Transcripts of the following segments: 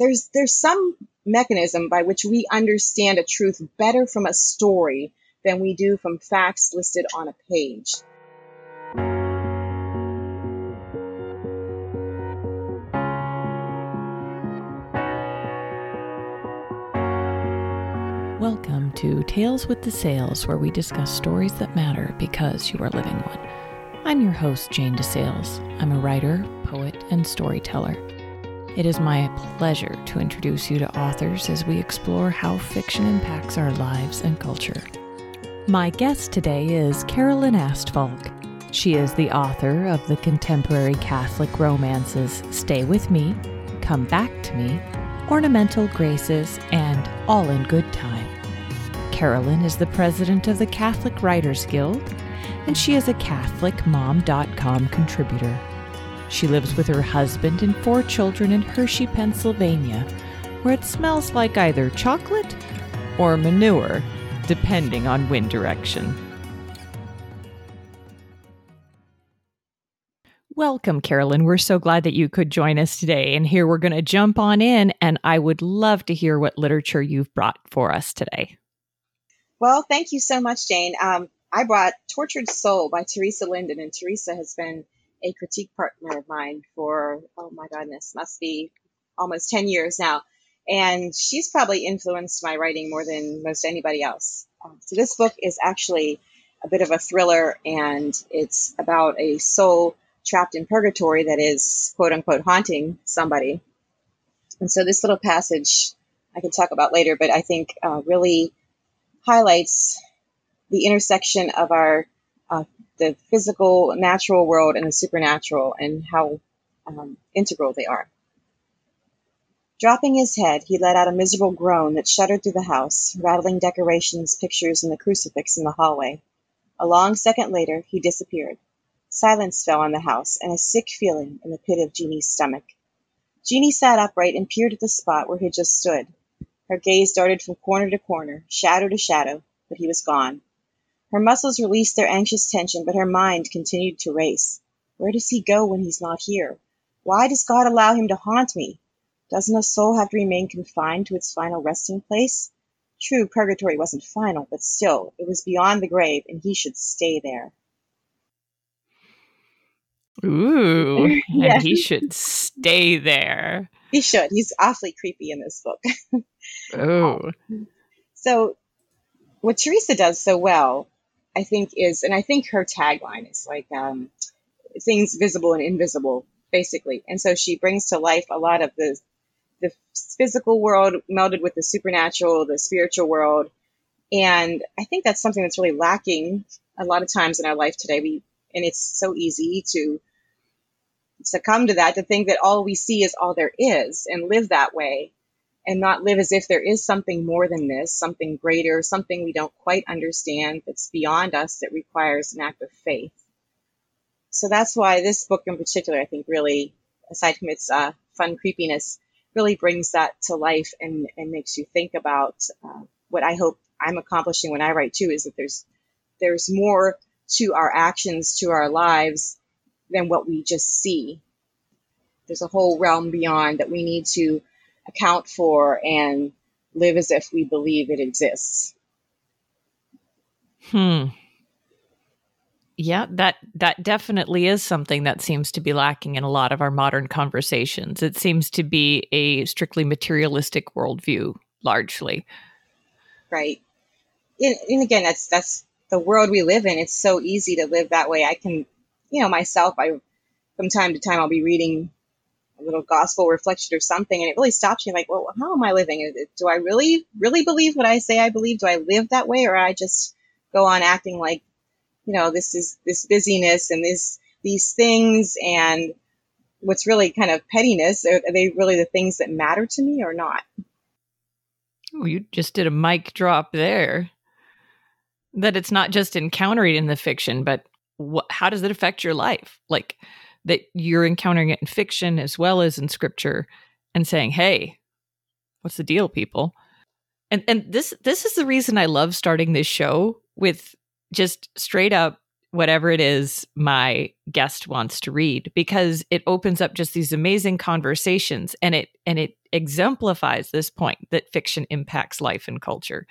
there's there's some mechanism by which we understand a truth better from a story than we do from facts listed on a page. Welcome to Tales with the Sales, where we discuss stories that matter because you are living one. I'm your host, Jane DeSales. I'm a writer, poet, and storyteller. It is my pleasure to introduce you to authors as we explore how fiction impacts our lives and culture. My guest today is Carolyn Astfalk. She is the author of the contemporary Catholic romances Stay With Me, Come Back to Me, Ornamental Graces, and All in Good Time. Carolyn is the president of the Catholic Writers Guild, and she is a CatholicMom.com contributor. She lives with her husband and four children in Hershey, Pennsylvania, where it smells like either chocolate or manure, depending on wind direction. Welcome, Carolyn. We're so glad that you could join us today. And here we're going to jump on in, and I would love to hear what literature you've brought for us today. Well, thank you so much, Jane. Um, I brought Tortured Soul by Theresa Linden, and Theresa has been a critique partner of mine for, oh my goodness, must be almost 10 years now. And she's probably influenced my writing more than most anybody else. Um, so this book is actually a bit of a thriller, and it's about a soul trapped in purgatory that is quote unquote haunting somebody. And so this little passage I can talk about later, but I think uh, really highlights the intersection of our uh, the physical, natural world and the supernatural, and how um, integral they are. Dropping his head, he let out a miserable groan that shuddered through the house, rattling decorations, pictures, and the crucifix in the hallway. A long second later, he disappeared. Silence fell on the house, and a sick feeling in the pit of Jeannie's stomach. Jeannie sat upright and peered at the spot where he had just stood. Her gaze darted from corner to corner, shadow to shadow, but he was gone. Her muscles released their anxious tension, but her mind continued to race. Where does he go when he's not here? Why does God allow him to haunt me? Doesn't a soul have to remain confined to its final resting place? True, purgatory wasn't final, but still, it was beyond the grave, and he should stay there. Ooh, and he should stay there. He should. He's awfully creepy in this book. oh. So, what Theresa does so well, I think, is, and I think her tagline is like um, things visible and invisible, basically. And so she brings to life a lot of the the physical world melded with the supernatural, the spiritual world. And I think that's something that's really lacking a lot of times in our life today. We and it's so easy to succumb to that, to think that all we see is all there is and live that way and not live as if there is something more than this, something greater, something we don't quite understand that's beyond us that requires an act of faith. So that's why this book in particular, I think, really, aside from its uh, fun creepiness, really brings that to life and, and makes you think about uh, what I hope I'm accomplishing when I write too, is that there's there's more to our actions, to our lives than what we just see. There's a whole realm beyond that we need to account for and live as if we believe it exists. Hmm. Yeah, that that definitely is something that seems to be lacking in a lot of our modern conversations. It seems to be a strictly materialistic worldview, largely. Right. And, and again, that's that's the world we live in. It's so easy to live that way. I can you know, myself, I from time to time I'll be reading little gospel reflection or something, and it really stops you like, well, how am I living? Do I really, really believe what I say I believe? Do I live that way, or I just go on acting like, you know, this is this busyness and this these things and what's really kind of pettiness? Are, are they really the things that matter to me or not? Well, you just did a mic drop there. That it's not just encountering in the fiction, but what, how does it affect your life? Like that you're encountering it in fiction as well as in scripture and saying, "Hey, what's the deal, people?" And and this this is the reason I love starting this show with just straight up whatever it is my guest wants to read because it opens up just these amazing conversations and it and it exemplifies this point that fiction impacts life and culture.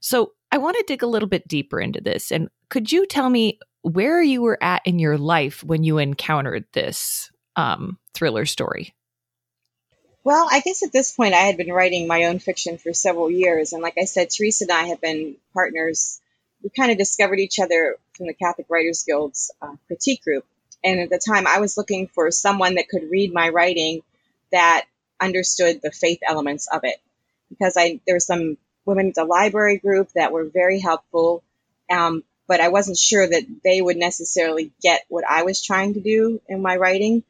So, I want to dig a little bit deeper into this and could you tell me where you were at in your life when you encountered this um, thriller story? Well, I guess at this point I had been writing my own fiction for several years. And like I said, Theresa and I have been partners. We kind of discovered each other from the Catholic Writers Guild's uh, critique group. And at the time, I was looking for someone that could read my writing that understood the faith elements of it. Because I there were some women at the library group that were very helpful, um, but I wasn't sure that they would necessarily get what I was trying to do in my writing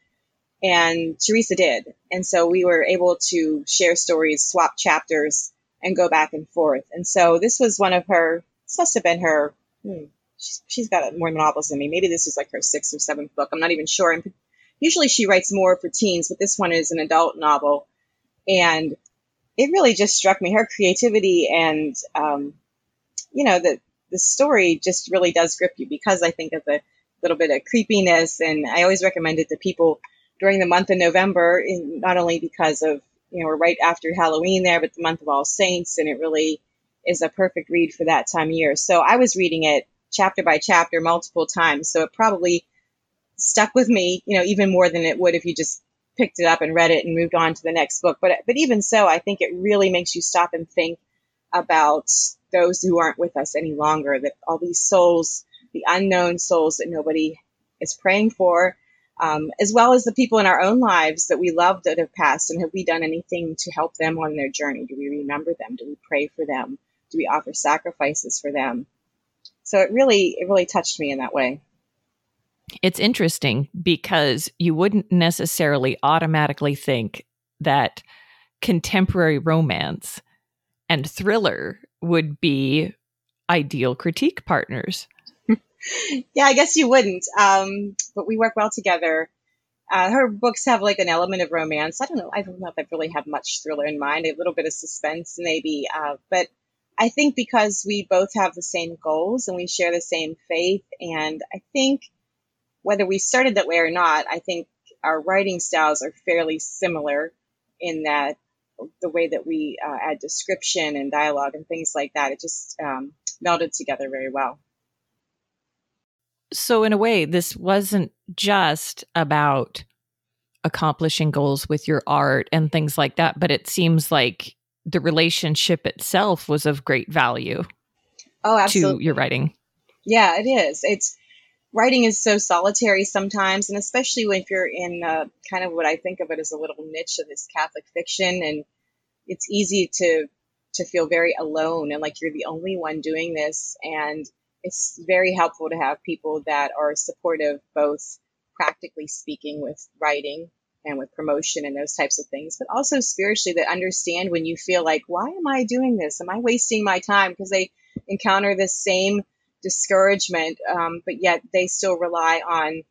and Theresa did. And so we were able to share stories, swap chapters, and go back and forth. And so this was one of her, this must have been her, hmm, she's, she's got more novels than me. Maybe this was like her sixth or seventh book. I'm not even sure. And usually she writes more for teens, but this one is an adult novel. And it really just struck me her creativity and, um, you know, the, the story just really does grip you because I think of the little bit of creepiness. And I always recommend it to people during the month of November, not only because of, you know, we're right after Halloween there, but the month of All Saints, and it really is a perfect read for that time of year. So I was reading it chapter by chapter multiple times. So it probably stuck with me, you know, even more than it would if you just picked it up and read it and moved on to the next book. But, but even so, I think it really makes you stop and think about those who aren't with us any longer, that all these souls, the unknown souls that nobody is praying for, um, as well as the people in our own lives that we love that have passed. And have we done anything to help them on their journey? Do we remember them? Do we pray for them? Do we offer sacrifices for them? So it really, it really touched me in that way. It's interesting because you wouldn't necessarily automatically think that contemporary romance and thriller would be ideal critique partners yeah, I guess you wouldn't. Um, but we work well together. Uh, her books have like an element of romance. I don't know. I don't know if I really have much thriller in mind. A little bit of suspense, maybe. Uh, but I think because we both have the same goals and we share the same faith, and I think whether we started that way or not, I think our writing styles are fairly similar in that the way that we uh, add description and dialogue and things like that. It just um, melded together very well so in a way this wasn't just about accomplishing goals with your art and things like that but it seems like the relationship itself was of great value oh absolutely. to your writing yeah it is it's writing is so solitary sometimes and especially if you're in uh, kind of what i think of it as a little niche of this catholic fiction and it's easy to to feel very alone and like you're the only one doing this and it's very helpful to have people that are supportive, both practically speaking with writing and with promotion and those types of things, but also spiritually that understand when you feel like, why am I doing this? Am I wasting my time? Because they encounter the same discouragement, um, but yet they still rely on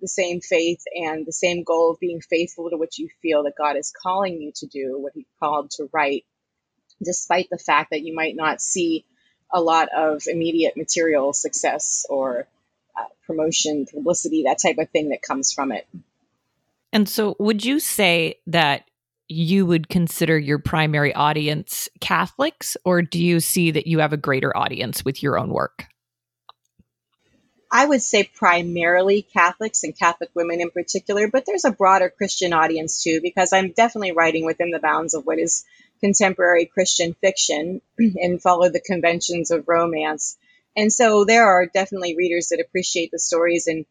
the same faith and the same goal of being faithful to what you feel that God is calling you to do, what He called to write, despite the fact that you might not see a lot of immediate material success or uh, promotion, publicity, that type of thing that comes from it. And so, would you say that you would consider your primary audience Catholics, or do you see that you have a greater audience with your own work? I would say primarily Catholics and Catholic women in particular, but there's a broader Christian audience too, because I'm definitely writing within the bounds of what is contemporary Christian fiction and follow the conventions of romance. And so there are definitely readers that appreciate the stories. And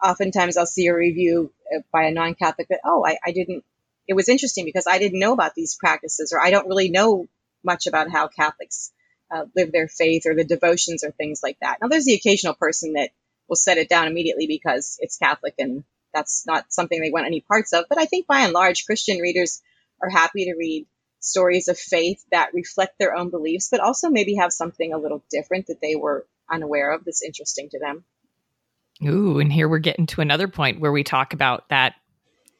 oftentimes I'll see a review uh, by a non Catholic that, oh, I, I didn't, it was interesting because I didn't know about these practices, or I don't really know much about how Catholics uh, live their faith or the devotions or things like that. Now, there's the occasional person that will set it down immediately because it's Catholic and that's not something they want any parts of. But I think by and large, Christian readers are happy to read stories of faith that reflect their own beliefs, but also maybe have something a little different that they were unaware of that's interesting to them. Ooh, and here we're getting to another point where we talk about that,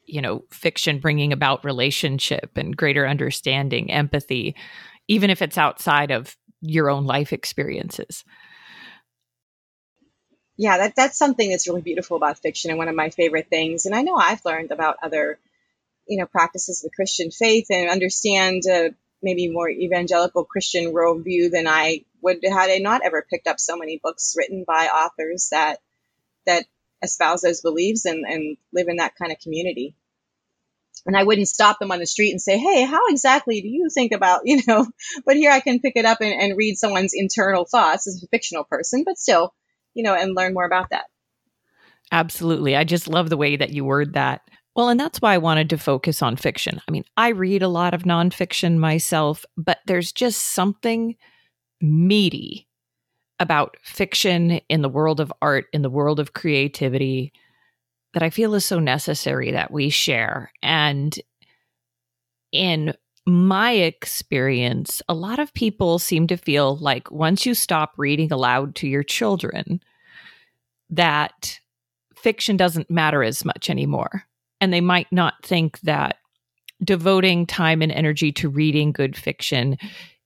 you know, fiction bringing about relationship and greater understanding, empathy, even if it's outside of your own life experiences. Yeah, that, that's something that's really beautiful about fiction and one of my favorite things. And I know I've learned about other, you know, practices of the Christian faith and understand uh, maybe more evangelical Christian worldview than I would had I not ever picked up so many books written by authors that that espouse those beliefs and, and live in that kind of community. And I wouldn't stop them on the street and say, Hey, how exactly do you think about, you know, but here I can pick it up and, and read someone's internal thoughts as a fictional person, but still, you know, and learn more about that. Absolutely. I just love the way that you word that. Well, and that's why I wanted to focus on fiction. I mean, I read a lot of nonfiction myself, but there's just something meaty about fiction in the world of art, in the world of creativity, that I feel is so necessary that we share. And in my experience, a lot of people seem to feel like once you stop reading aloud to your children, that fiction doesn't matter as much anymore. And they might not think that devoting time and energy to reading good fiction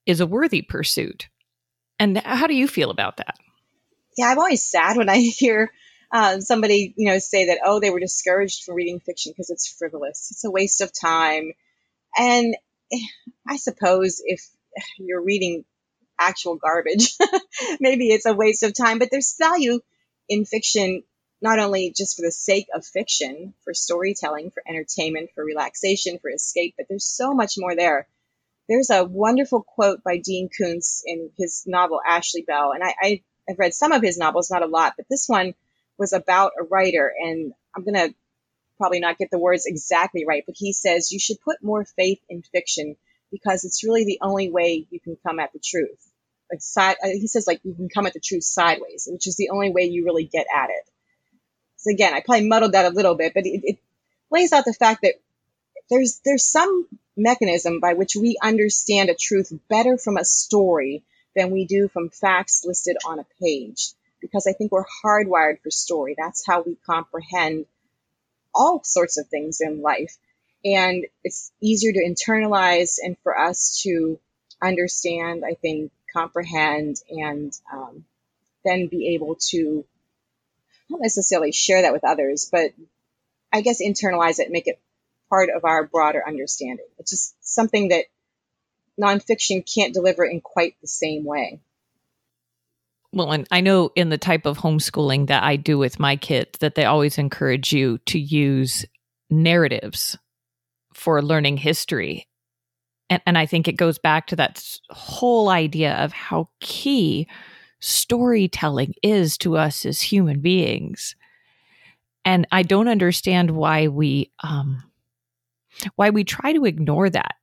is a worthy pursuit. And how do you feel about that? Yeah, I'm always sad when I hear uh, somebody, you know, say that, oh, they were discouraged from reading fiction because it's frivolous. It's a waste of time. And I suppose if you're reading actual garbage, maybe it's a waste of time, but there's value in fiction, not only just for the sake of fiction, for storytelling, for entertainment, for relaxation, for escape, but there's so much more there. There's a wonderful quote by Dean Koontz in his novel Ashley Bell, and I, I have read some of his novels, not a lot, but this one was about a writer, and I'm gonna probably not get the words exactly right, but he says you should put more faith in fiction because it's really the only way you can come at the truth. Like side, uh, he says like you can come at the truth sideways, which is the only way you really get at it. So again, I probably muddled that a little bit, but it, it lays out the fact that there's there's some mechanism by which we understand a truth better from a story than we do from facts listed on a page. Because I think we're hardwired for story. That's how we comprehend all sorts of things in life. And it's easier to internalize and for us to understand, I think, comprehend, and um, then be able to not necessarily share that with others, but I guess internalize it, make it part of our broader understanding. It's just something that nonfiction can't deliver in quite the same way. Well, and I know in the type of homeschooling that I do with my kids that they always encourage you to use narratives for learning history. And, and I think it goes back to that whole idea of how key storytelling is to us as human beings. And I don't understand why we um, why we try to ignore that.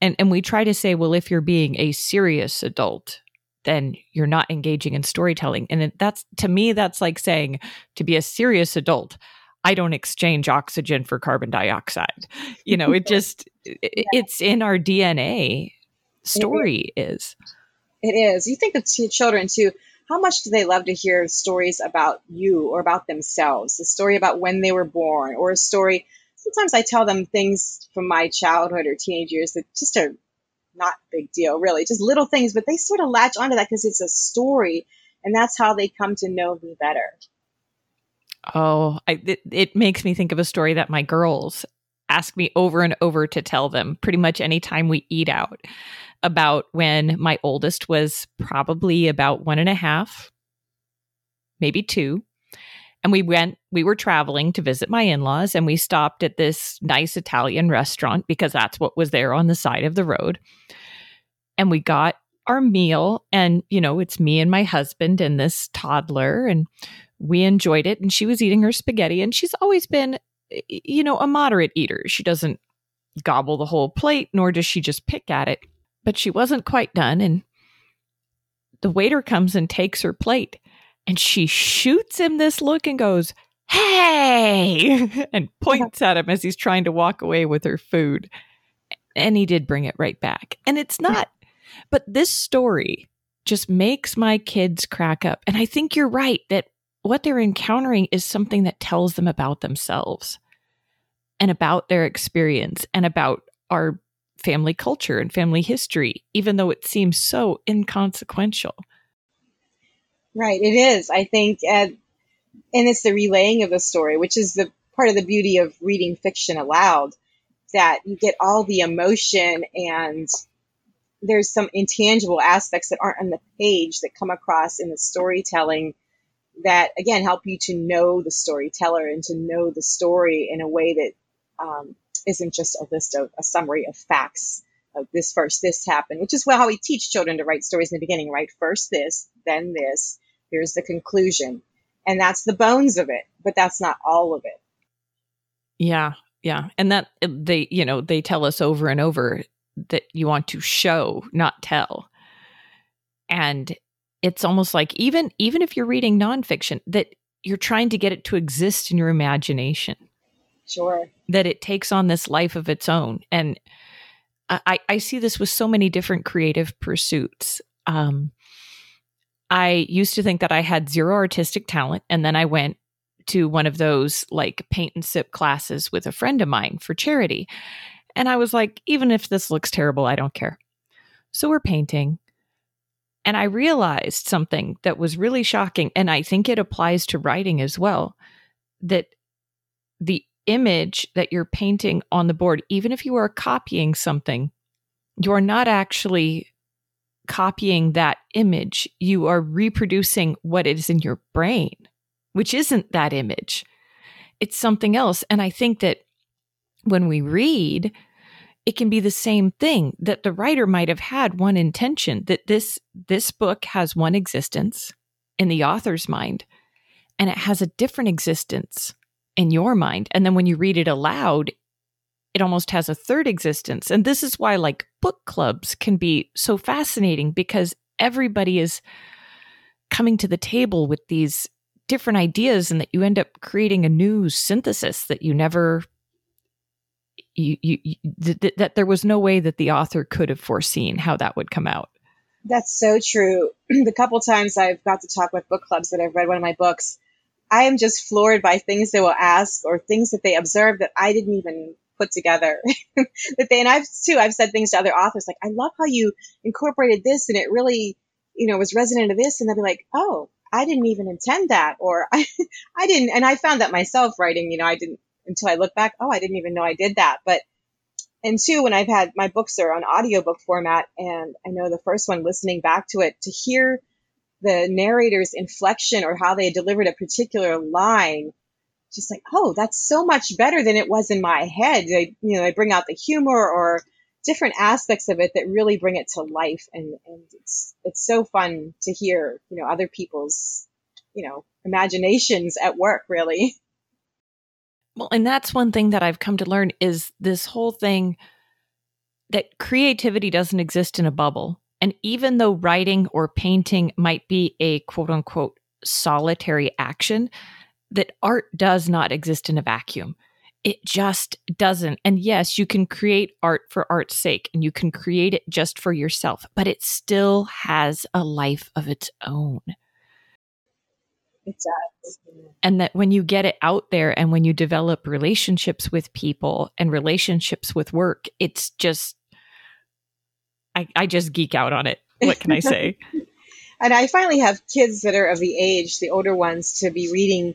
And, and we try to say, well, if you're being a serious adult, then you're not engaging in storytelling. And that's, to me, that's like saying to be a serious adult, I don't exchange oxygen for carbon dioxide. You know, it just, it's in our DNA. Story it is. is. It is. You think of t- children too. How much do they love to hear stories about you or about themselves? A story about when they were born, or a story sometimes I tell them things from my childhood or teenage years that just are not big deal, really, just little things, but they sort of latch onto that because it's a story, and that's how they come to know me better. Oh, I, it, it makes me think of a story that my girls ask me over and over to tell them pretty much anytime we eat out about when my oldest was probably about one and a half, maybe two and we went we were traveling to visit my in-laws and we stopped at this nice italian restaurant because that's what was there on the side of the road. And we got our meal and you know it's me and my husband and this toddler and we enjoyed it. And she was eating her spaghetti and she's always been you know a moderate eater. She doesn't gobble the whole plate nor does she just pick at it. But she wasn't quite done and the waiter comes and takes her plate and she shoots him this look and goes, Hey! and points at him as he's trying to walk away with her food. And he did bring it right back. And it's not, but this story just makes my kids crack up. And I think you're right that what they're encountering is something that tells them about themselves and about their experience and about our family culture and family history, even though it seems so inconsequential. Right, it is. I think, and and it's the relaying of the story, which is the part of the beauty of reading fiction aloud, that you get all the emotion and there's some intangible aspects that aren't on the page that come across in the storytelling that again help you to know the storyteller and to know the story in a way that um, not just a list of a summary of facts of this first this happened which is how we teach children to write stories in the beginning right first this then this here's the conclusion. And that's the bones of it but that's not all of it. Yeah yeah. And that they you know they tell us over and over that you want to show not tell. And it's almost like even even if you're reading nonfiction that you're trying to get it to exist in your imagination. Sure. That it takes on this life of its own. And i i see this with so many different creative pursuits. Um I used to think that I had zero artistic talent. And then I went to one of those like paint and sip classes with a friend of mine for charity. And I was like, even if this looks terrible, I don't care. So we're painting. And I realized something that was really shocking. And I think it applies to writing as well that the image that you're painting on the board, even if you are copying something, you are not actually copying that image, you are reproducing what is in your brain, which isn't that image. It's something else. And I think that when we read, it can be the same thing that the writer might have had one intention that this this book has one existence in the author's mind and it has a different existence in your mind and then when you read it aloud it almost has a third existence. And this is why, like, book clubs can be so fascinating because everybody is coming to the table with these different ideas and that you end up creating a new synthesis that you never you, you, you th- that there was no way that the author could have foreseen how that would come out that's so true the couple times i've got to talk with book clubs that i've read one of my books i am just floored by things they will ask or things that they observe that i didn't even put together. That they and I've too I've said things to other authors like I love how you incorporated this and it really you know was resonant to this and they'll be like oh I didn't even intend that or I I didn't and I found that myself writing you know I didn't until I look back oh I didn't even know I did that. But and two when I've had my books are on audiobook format and I know the first one listening back to it to hear the narrator's inflection or how they delivered a particular line just like, oh, that's so much better than it was in my head. They, you know, they bring out the humor or different aspects of it that really bring it to life. And, and it's, it's so fun to hear, you know, other people's, you know, imaginations at work, really. Well, and that's one thing that I've come to learn is this whole thing that creativity doesn't exist in a bubble. And even though writing or painting might be a quote unquote solitary action, that art does not exist in a vacuum. It just doesn't. And yes, you can create art for art's sake and you can create it just for yourself, but it still has a life of its own. It does. And that when you get it out there and when you develop relationships with people and relationships with work, it's just, I, I just geek out on it. What can I say? and I finally have kids that are of the age, the older ones, to be reading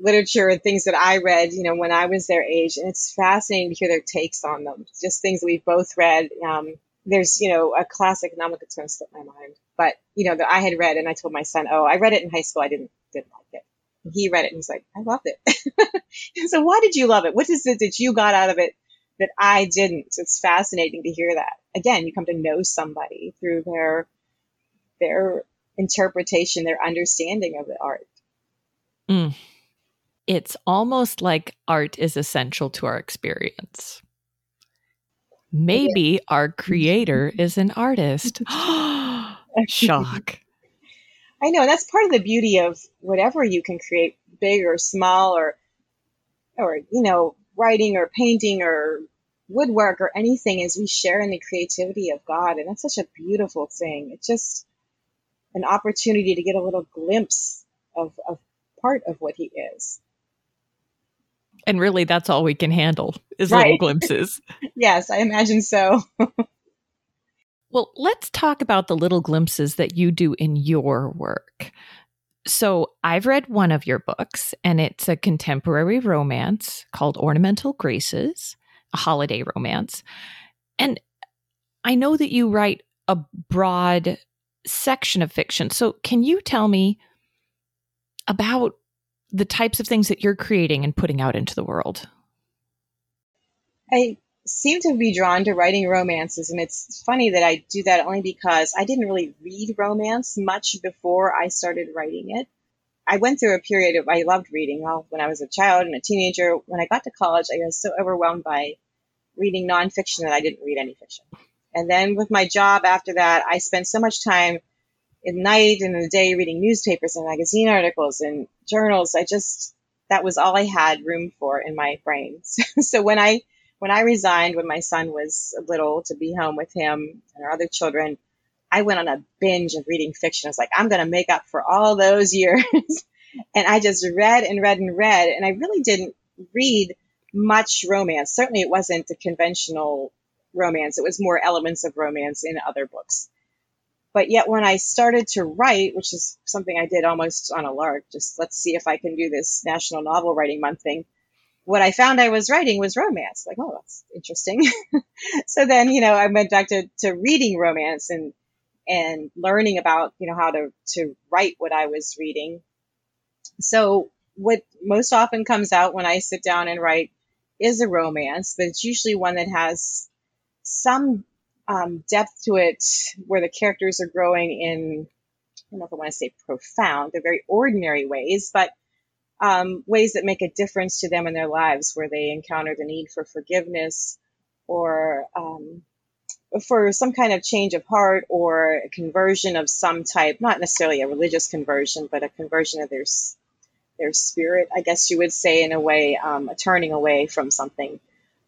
literature and things that I read, you know, when I was their age. And it's fascinating to hear their takes on them. Just things that we've both read. Um, there's, you know, a classic novel that's going to slip my mind, but you know, that I had read and I told my son, oh, I read it in high school. I didn't, didn't like it. And he read it and he's like, I loved it. and so why did you love it? What is it that you got out of it that I didn't? So It's fascinating to hear that. Again, you come to know somebody through their, their interpretation, their understanding of the art. Mm it's almost like art is essential to our experience. Maybe our creator is an artist. Shock. I know that's part of the beauty of whatever you can create, big or small, or or you know, writing or painting or woodwork or anything, is we share in the creativity of God, and that's such a beautiful thing. It's just an opportunity to get a little glimpse of, of part of what He is. And really, that's all we can handle is right. little glimpses. yes, I imagine so. well, let's talk about the little glimpses that you do in your work. So I've read one of your books, and it's a contemporary romance called Ornamental Graces, a holiday romance. And I know that you write a broad section of fiction. So can you tell me about the types of things that you're creating and putting out into the world? I seem to be drawn to writing romances, and it's funny that I do that only because I didn't really read romance much before I started writing it. I went through a period of I loved reading well, when I was a child and a teenager. When I got to college, I was so overwhelmed by reading nonfiction that I didn't read any fiction. And then with my job after that, I spent so much time at night and in the day reading newspapers and magazine articles and journals. I just, that was all I had room for in my brain. so when I, when I resigned, when my son was little to be home with him and our other children, I went on a binge of reading fiction. I was like, I'm going to make up for all those years. and I just read and read and read. And I really didn't read much romance. Certainly it wasn't the conventional romance. It was more elements of romance in other books. But yet when I started to write, which is something I did almost on a lark, just let's see if I can do this National Novel Writing Month thing. What I found I was writing was romance. Like, oh, that's interesting. so then, you know, I went back to, to reading romance and, and learning about, you know, how to, to write what I was reading. So what most often comes out when I sit down and write is a romance, but it's usually one that has some um, depth to it where the characters are growing in, I don't know if I want to say profound, they're very ordinary ways, but um, ways that make a difference to them in their lives where they encounter the need for forgiveness or um, for some kind of change of heart or conversion of some type, not necessarily a religious conversion, but a conversion of their their spirit, I guess you would say, in a way, um, a turning away from something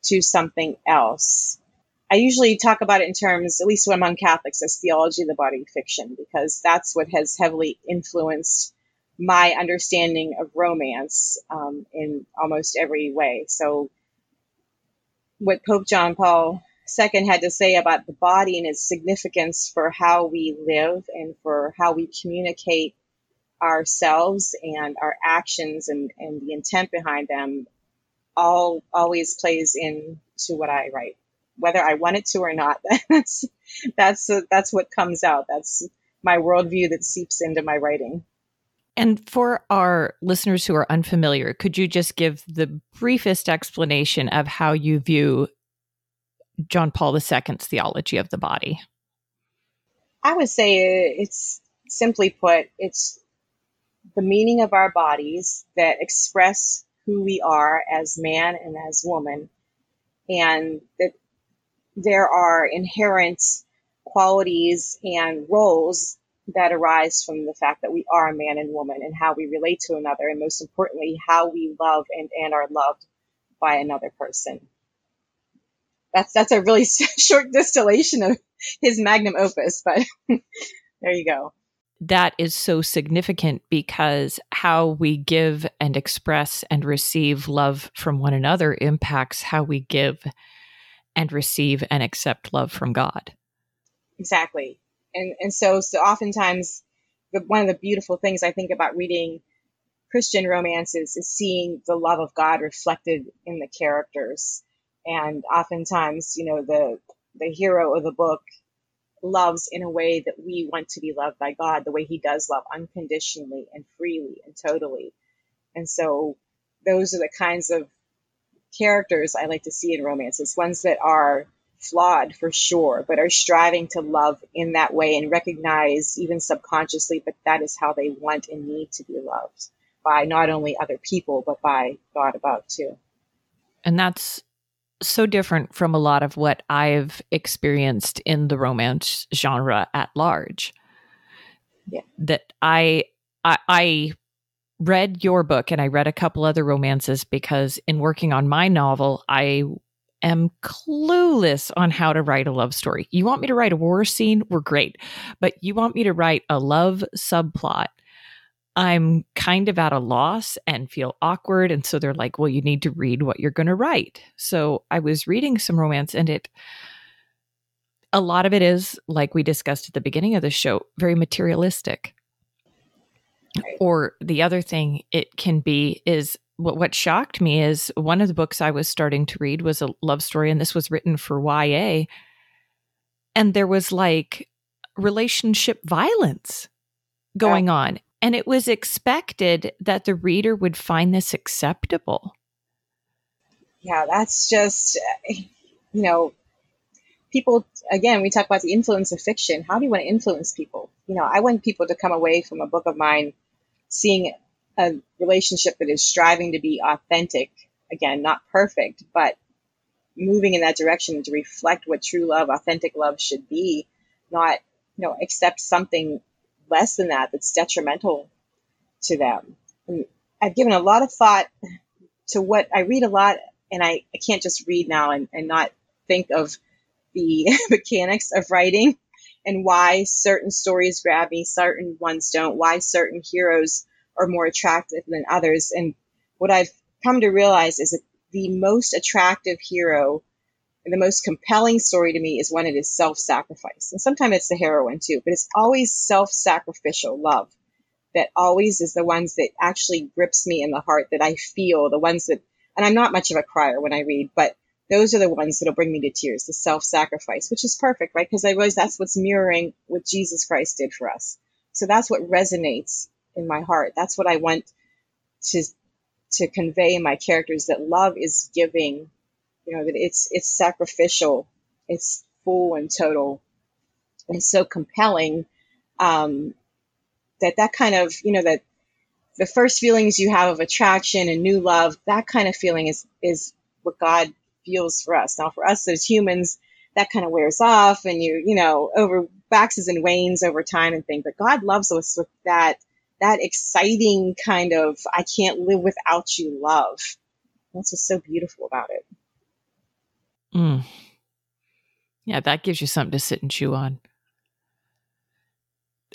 to something else. I usually talk about it in terms, at least when among Catholics, as theology of the body fiction, because that's what has heavily influenced my understanding of romance um, in almost every way. So, what Pope John Paul II had to say about the body and its significance for how we live and for how we communicate ourselves and our actions and, and the intent behind them all always plays into what I write whether I want it to or not. That's that's that's what comes out. That's my worldview that seeps into my writing. And for our listeners who are unfamiliar, could you just give the briefest explanation of how you view John Paul II's theology of the body? I would say it's simply put, it's the meaning of our bodies that express who we are as man and as woman, and that there are inherent qualities and roles that arise from the fact that we are a man and woman and how we relate to another, and most importantly, how we love and, and are loved by another person. That's that's a really short distillation of his magnum opus, but there you go. That is so significant because how we give and express and receive love from one another impacts how we give and receive and accept love from God. Exactly. And and so so oftentimes the, one of the beautiful things I think about reading Christian romances is seeing the love of God reflected in the characters. And oftentimes, you know, the the hero of the book loves in a way that we want to be loved by God, the way he does love unconditionally and freely and totally. And so those are the kinds of characters I like to see in romances, ones that are flawed for sure, but are striving to love in that way and recognize, even subconsciously, but that is how they want and need to be loved by not only other people, but by God above too. And that's so different from a lot of what I've experienced in the romance genre at large. Yeah. That I I, I read your book and I read a couple other romances because in working on my novel, I am clueless on how to write a love story. You want me to write a war scene? We're great. But you want me to write a love subplot? I'm kind of at a loss and feel awkward. And so they're like, well, you need to read what you're going to write. So I was reading some romance and it, a lot of it is, like we discussed at the beginning of the show, very materialistic Right. Or the other thing it can be is what what shocked me is one of the books I was starting to read was a love story, and this was written for YA, and there was like relationship violence going yeah. on, and it was expected that the reader would find this acceptable. Yeah, that's just you know people again we talk about the influence of fiction how do you want to influence people you know i want people to come away from a book of mine seeing a relationship that is striving to be authentic again not perfect but moving in that direction to reflect what true love authentic love should be not you know accept something less than that that's detrimental to them. And i've given a lot of thought to what i read a lot and i, I can't just read now and, and not think of the mechanics of writing and why certain stories grab me, certain ones don't, why certain heroes are more attractive than others. And what I've come to realize is that the most attractive hero and the most compelling story to me is when it is self sacrifice. And sometimes it's the heroine too, but it's always self sacrificial love that always is the ones that actually grips me in the heart that I feel, the ones that, and I'm not much of a crier when I read, but those are the ones that'll bring me to tears, the self sacrifice, which is perfect, right? Because I realize that's what's mirroring what Jesus Christ did for us. So that's what resonates in my heart. That's what I want to to convey in my characters that love is giving, you know, that it's it's sacrificial, it's full and total, and so compelling um, that that kind of you know that the first feelings you have of attraction and new love, that kind of feeling is is what God feels for us. Now, for us as humans, that kind of wears off and you, you know, over waxes and wanes over time and things. But God loves us with that, that exciting kind of, I can't live without you love. That's what's so beautiful about it. Mm. Yeah, that gives you something to sit and chew on.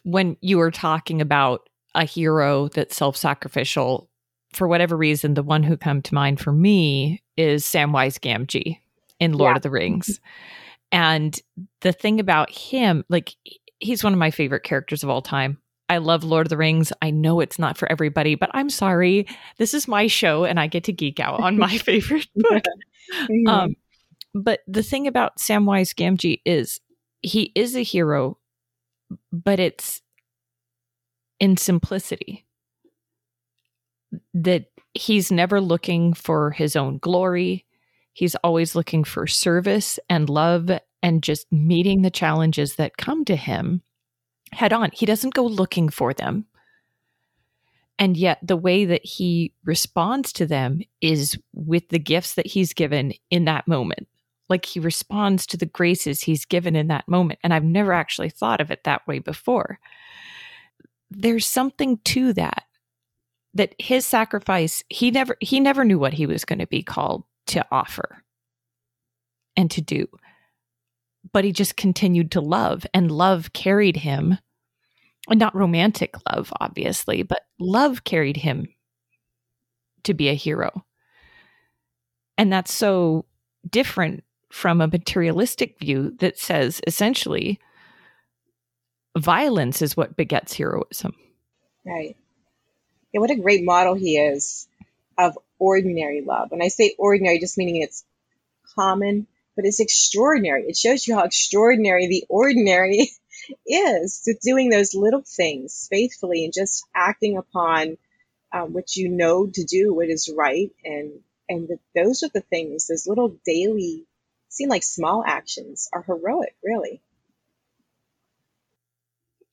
When you were talking about a hero that's self sacrificial, for whatever reason, the one who come to mind for me is Samwise Gamgee in Lord yeah. of the Rings. And the thing about him, like he's one of my favorite characters of all time. I love Lord of the Rings. I know it's not for everybody, but I'm sorry. This is my show and I get to geek out on my favorite book. mm-hmm. um, but the thing about Samwise Gamgee is he is a hero, but it's in simplicity that he's never looking for his own glory. He's always looking for service and love and just meeting the challenges that come to him head on. He doesn't go looking for them. And yet, the way that he responds to them is with the gifts that he's given in that moment. Like he responds to the graces he's given in that moment. And I've never actually thought of it that way before. There's something to that that his sacrifice he never he never knew what he was going to be called to offer and to do. But he just continued to love and love carried him and not romantic love obviously but love carried him to be a hero. And that's so different from a materialistic view that says essentially violence is what begets heroism. Right what a great model he is of ordinary love. And I say ordinary just meaning it's common, but it's extraordinary. It shows you how extraordinary the ordinary is to doing those little things faithfully and just acting upon um, what you know to do, what is right. And, and the, those are the things, those little daily, seem like small actions are heroic, really.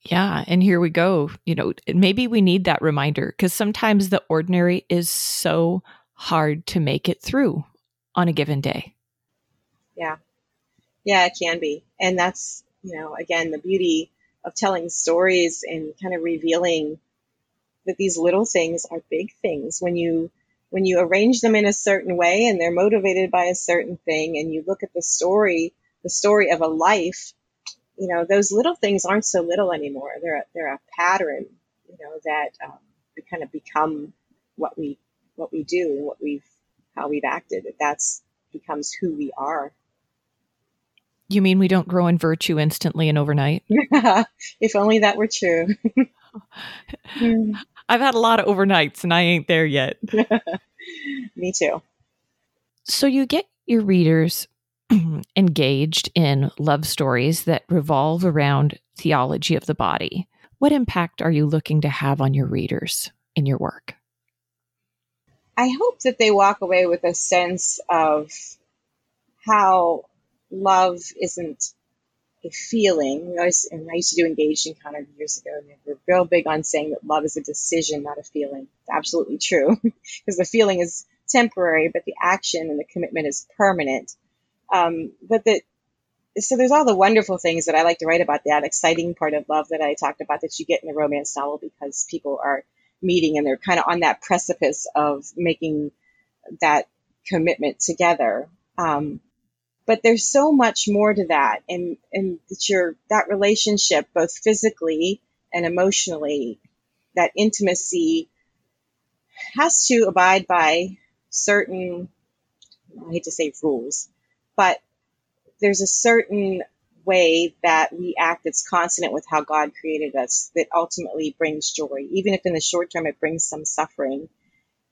Yeah. And here we go. You know, maybe we need that reminder because sometimes the ordinary is so hard to make it through on a given day. Yeah. Yeah, it can be. And that's, you know, again, the beauty of telling stories and kind of revealing that these little things are big things when you when you arrange them in a certain way and they're motivated by a certain thing and you look at the story the story of a life you know, those little things aren't so little anymore. They're a, they're a pattern, you know, that um, we kind of become what we what we do and what we've how we've acted. That that's becomes who we are. You mean we don't grow in virtue instantly and overnight? if only that were true. I've had a lot of overnights and I ain't there yet. Me too. So you get your readers engaged in love stories that revolve around theology of the body. What impact are you looking to have on your readers in your work? I hope that they walk away with a sense of how love isn't a feeling. I, was, and I used to do engaged encounter years ago, and they were real big on saying that love is a decision, not a feeling. It's absolutely true, because the feeling is temporary, but the action and the commitment is permanent. Um, but that so there's all the wonderful things that I like to write about that exciting part of love that I talked about that you get in a romance novel because people are meeting and they're kind of on that precipice of making that commitment together. Um, but there's so much more to that and and that your that relationship both physically and emotionally that intimacy has to abide by certain I hate to say rules, but there's a certain way that we act that's consonant with how God created us that ultimately brings joy, even if in the short term it brings some suffering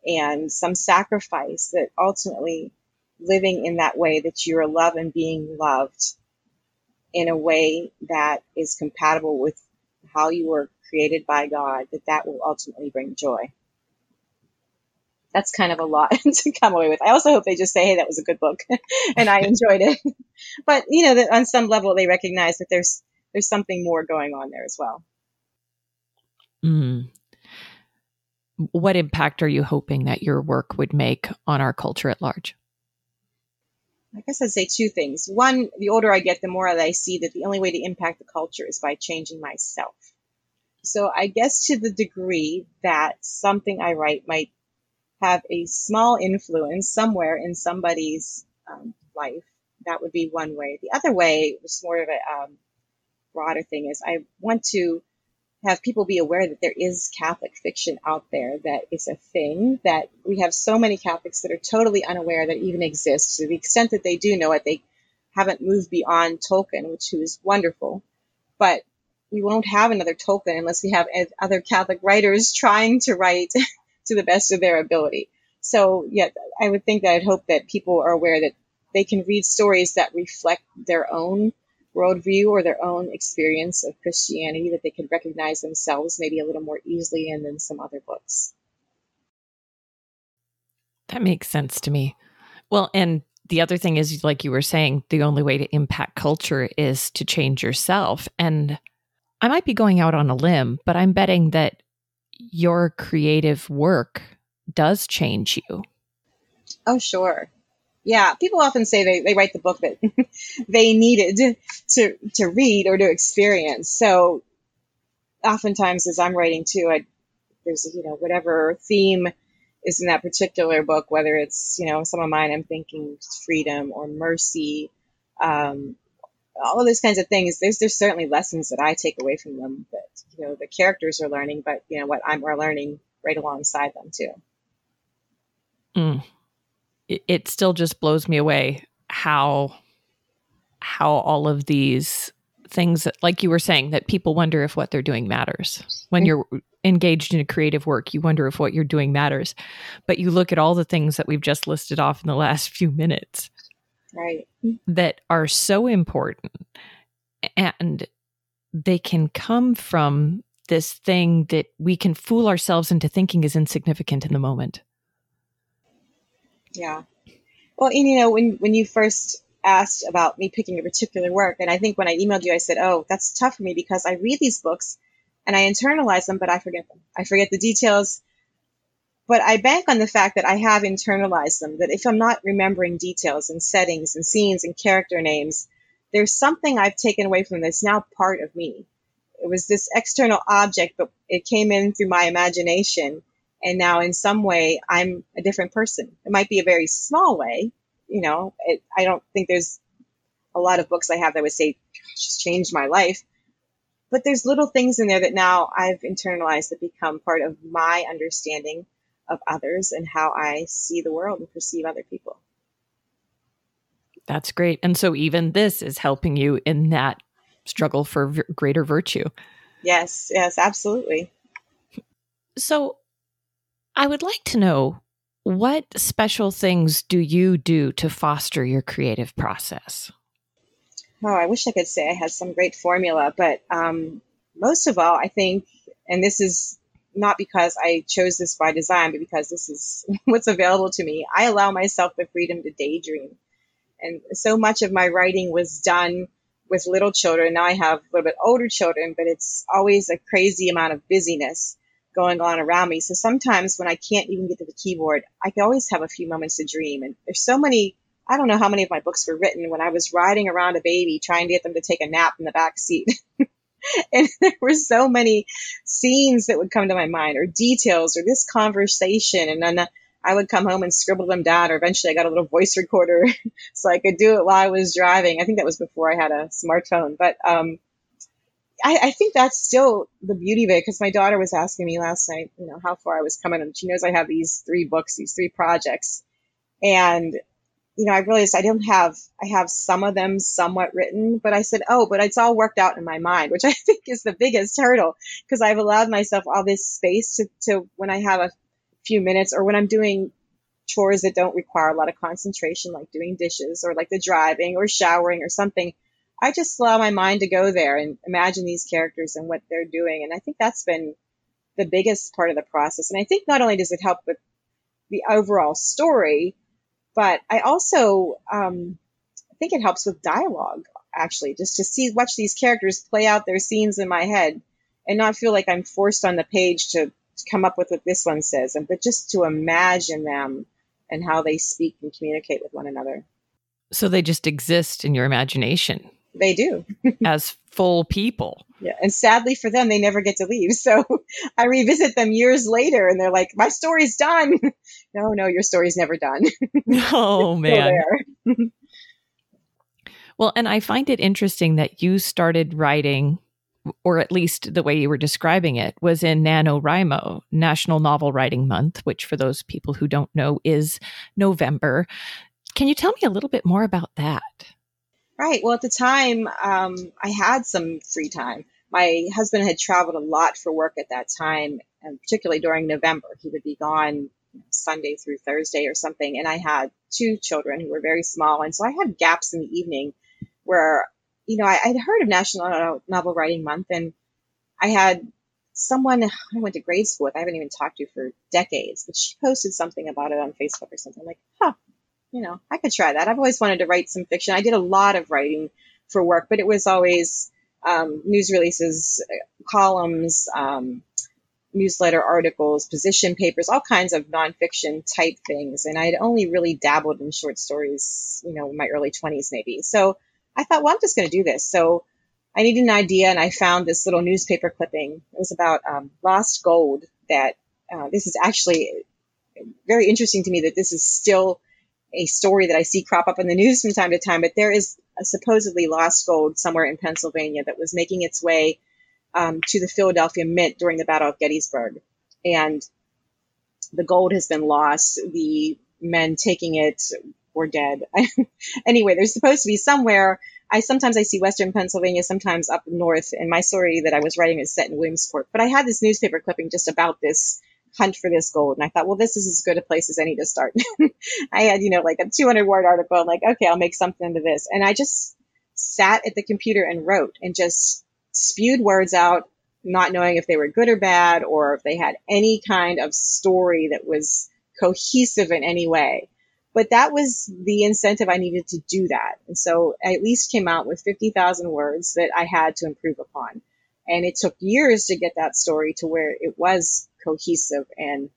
and some sacrifice, that ultimately living in that way that you're loved and being loved in a way that is compatible with how you were created by God, that that will ultimately bring joy. That's kind of a lot to come away with. I also hope they just say, "Hey, that was a good book," and I enjoyed it. but you know, that on some level, they recognize that there's there's something more going on there as well. Mm. What impact are you hoping that your work would make on our culture at large? I guess I'd say two things. One, the older I get, the more that I see that the only way to impact the culture is by changing myself. So I guess to the degree that something I write might have a small influence somewhere in somebody's um, life, that would be one way. The other way, is more of a um, broader thing, is I want to have people be aware that there is Catholic fiction out there that is a thing, that we have so many Catholics that are totally unaware that even exists. To the extent that they do know it, they haven't moved beyond Tolkien, which is wonderful. But we won't have another Tolkien unless we have other Catholic writers trying to write to the best of their ability. So, yeah, I would think that I'd hope that people are aware that they can read stories that reflect their own worldview or their own experience of Christianity that they can recognize themselves maybe a little more easily in than some other books. That makes sense to me. Well, and the other thing is, like you were saying, the only way to impact culture is to change yourself. And I might be going out on a limb, but I'm betting that your creative work does change you. Oh, sure yeah, people often say they, they write the book that they needed to to read or to experience. So oftentimes as I'm writing too, I there's you know whatever theme is in that particular book, whether it's you know some of mine, I'm thinking freedom or mercy, um, all of those kinds of things. There's there's certainly lessons that I take away from them that you know the characters are learning, but you know what I'm are learning right alongside them too. Mm it, it still just blows me away how how all of these things that, like you were saying that people wonder if what they're doing matters when you're engaged in a creative work you wonder if what you're doing matters but you look at all the things that we've just listed off in the last few minutes right that are so important and they can come from this thing that we can fool ourselves into thinking is insignificant in the moment yeah. Well, and, you know, when when you first asked about me picking a particular work, and I think when I emailed you, I said, "Oh, that's tough for me because I read these books and I internalize them, but I forget them. I forget the details." But I bank on the fact that I have internalized them. That if I'm not remembering details and settings and scenes and character names, there's something I've taken away from that's now part of me. It was this external object, but it came in through my imagination and now in some way I'm a different person. It might be a very small way, you know. It, I don't think there's a lot of books I have that would say just changed my life, but there's little things in there that now I've internalized that become part of my understanding of others and how I see the world and perceive other people. That's great. And so even this is helping you in that struggle for v- greater virtue. Yes, yes, absolutely. So I would like to know what special things do you do to foster your creative process? Oh, I wish I could say I had some great formula, but um, most of all, I think, and this is not because I chose this by design, but because this is what's available to me, I allow myself the freedom to daydream. And so much of my writing was done with little children. Now I have a little bit older children, but it's always a crazy amount of busyness going on around me. So sometimes when I can't even get to the keyboard, I can always have a few moments to dream. And there's so many, I don't know how many of my books were written when I was riding around a baby trying to get them to take a nap in the back seat. and there were so many scenes that would come to my mind or details or this conversation. And then I would come home and scribble them down, or eventually I got a little voice recorder so I could do it while I was driving. I think that was before I had a smartphone, but um, I, I, think that's still the beauty of it because my daughter was asking me last night, you know, how far I was coming, and she knows I have these three books, these three projects, and you know, I realized I don't have, I have some of them somewhat written, but I said, oh, but it's all worked out in my mind, which I think is the biggest hurdle because I've allowed myself all this space to, to when I have a few minutes or when I'm doing chores that don't require a lot of concentration, like doing dishes or like the driving or showering or something. I just allow my mind to go there and imagine these characters and what they're doing. And I think that's been the biggest part of the process. And I think not only does it help with the overall story, but I also um, think it helps with dialogue, actually, just to see watch these characters play out their scenes in my head and not feel like I'm forced on the page to come up with what this one says, but just to imagine them and how they speak and communicate with one another. So they just exist in your imagination. They do. as full people. Yeah. And sadly for them, they never get to leave. So I revisit them years later and they're like, my story's done. no, no, your story's never done. oh, man. well, and I find it interesting that you started writing or at least the way you were describing it, was in NaNoWriMo, National Novel Writing Month, which for those people who don't know is November. Can you tell me a little bit more about that? Right. Well, at the time, um, I had some free time. My husband had traveled a lot for work at that time, and particularly during November. He would be gone Sunday through Thursday or something. And I had two children who were very small. And so I had gaps in the evening where you know, I, would heard of National Novel Writing Month, and I had someone I went to grade school with, I haven't even talked to for decades, but she posted something about it on Facebook or something. I'm like, huh, you know, I could try that. I've always wanted to write some fiction. I did a lot of writing for work, but it was always um, news releases, columns, um, newsletter articles, position papers, all kinds of nonfiction type things. And I had only really dabbled in short stories, you know, in my early 20s maybe. So I thought, well, I'm just going to do this. So I needed an idea, and I found this little newspaper clipping. It was about um, lost gold. That uh, this is actually very interesting to me that this is still a story that I see crop up in the news from time to time. But there is supposedly lost gold somewhere in Pennsylvania that was making its way um, to the Philadelphia Mint during the Battle of Gettysburg, and the gold has been lost. The men taking it were dead. anyway, there's supposed to be somewhere. I sometimes I see Western Pennsylvania, sometimes up north. And my story that I was writing is set in Williamsport. But I had this newspaper clipping just about this hunt for this gold, and I thought, well, this is as good a place as any to start. I had, you know, like a 200 word article. I'm like, okay, I'll make something into this, and I just sat at the computer and wrote and just spewed words out, not knowing if they were good or bad or if they had any kind of story that was cohesive in any way. But that was the incentive I needed to do that. And so I at least came out with 50,000 words that I had to improve upon. And it took years to get that story to where it was cohesive and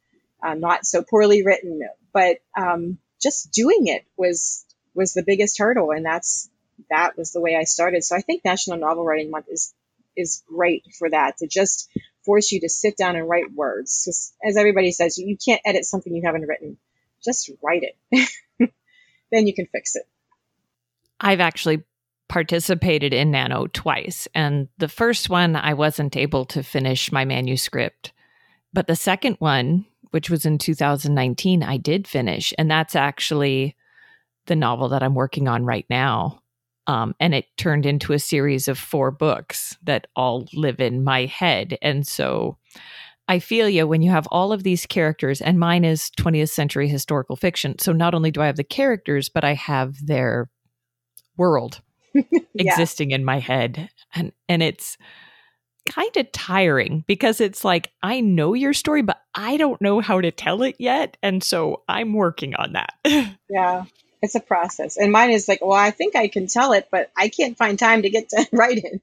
uh, not so poorly written. But um, just doing it was was the biggest hurdle, and that's that was the way I started. So I think National Novel Writing Month is is great for that to just force you to sit down and write words. As everybody says, you can't edit something you haven't written just write it. then you can fix it. I've actually participated in Nano twice. And the first one, I wasn't able to finish my manuscript. But the second one, which was in 2019, I did finish. And that's actually the novel that I'm working on right now. Um, and it turned into a series of four books that all live in my head. And so I feel you when you have all of these characters, and mine is 20th century historical fiction. So not only do I have the characters, but I have their world yeah. existing in my head. And and it's kind of tiring because it's like I know your story, but I don't know how to tell it yet. And so I'm working on that. yeah it's a process. And mine is like, well, I think I can tell it, but I can't find time to get to write it.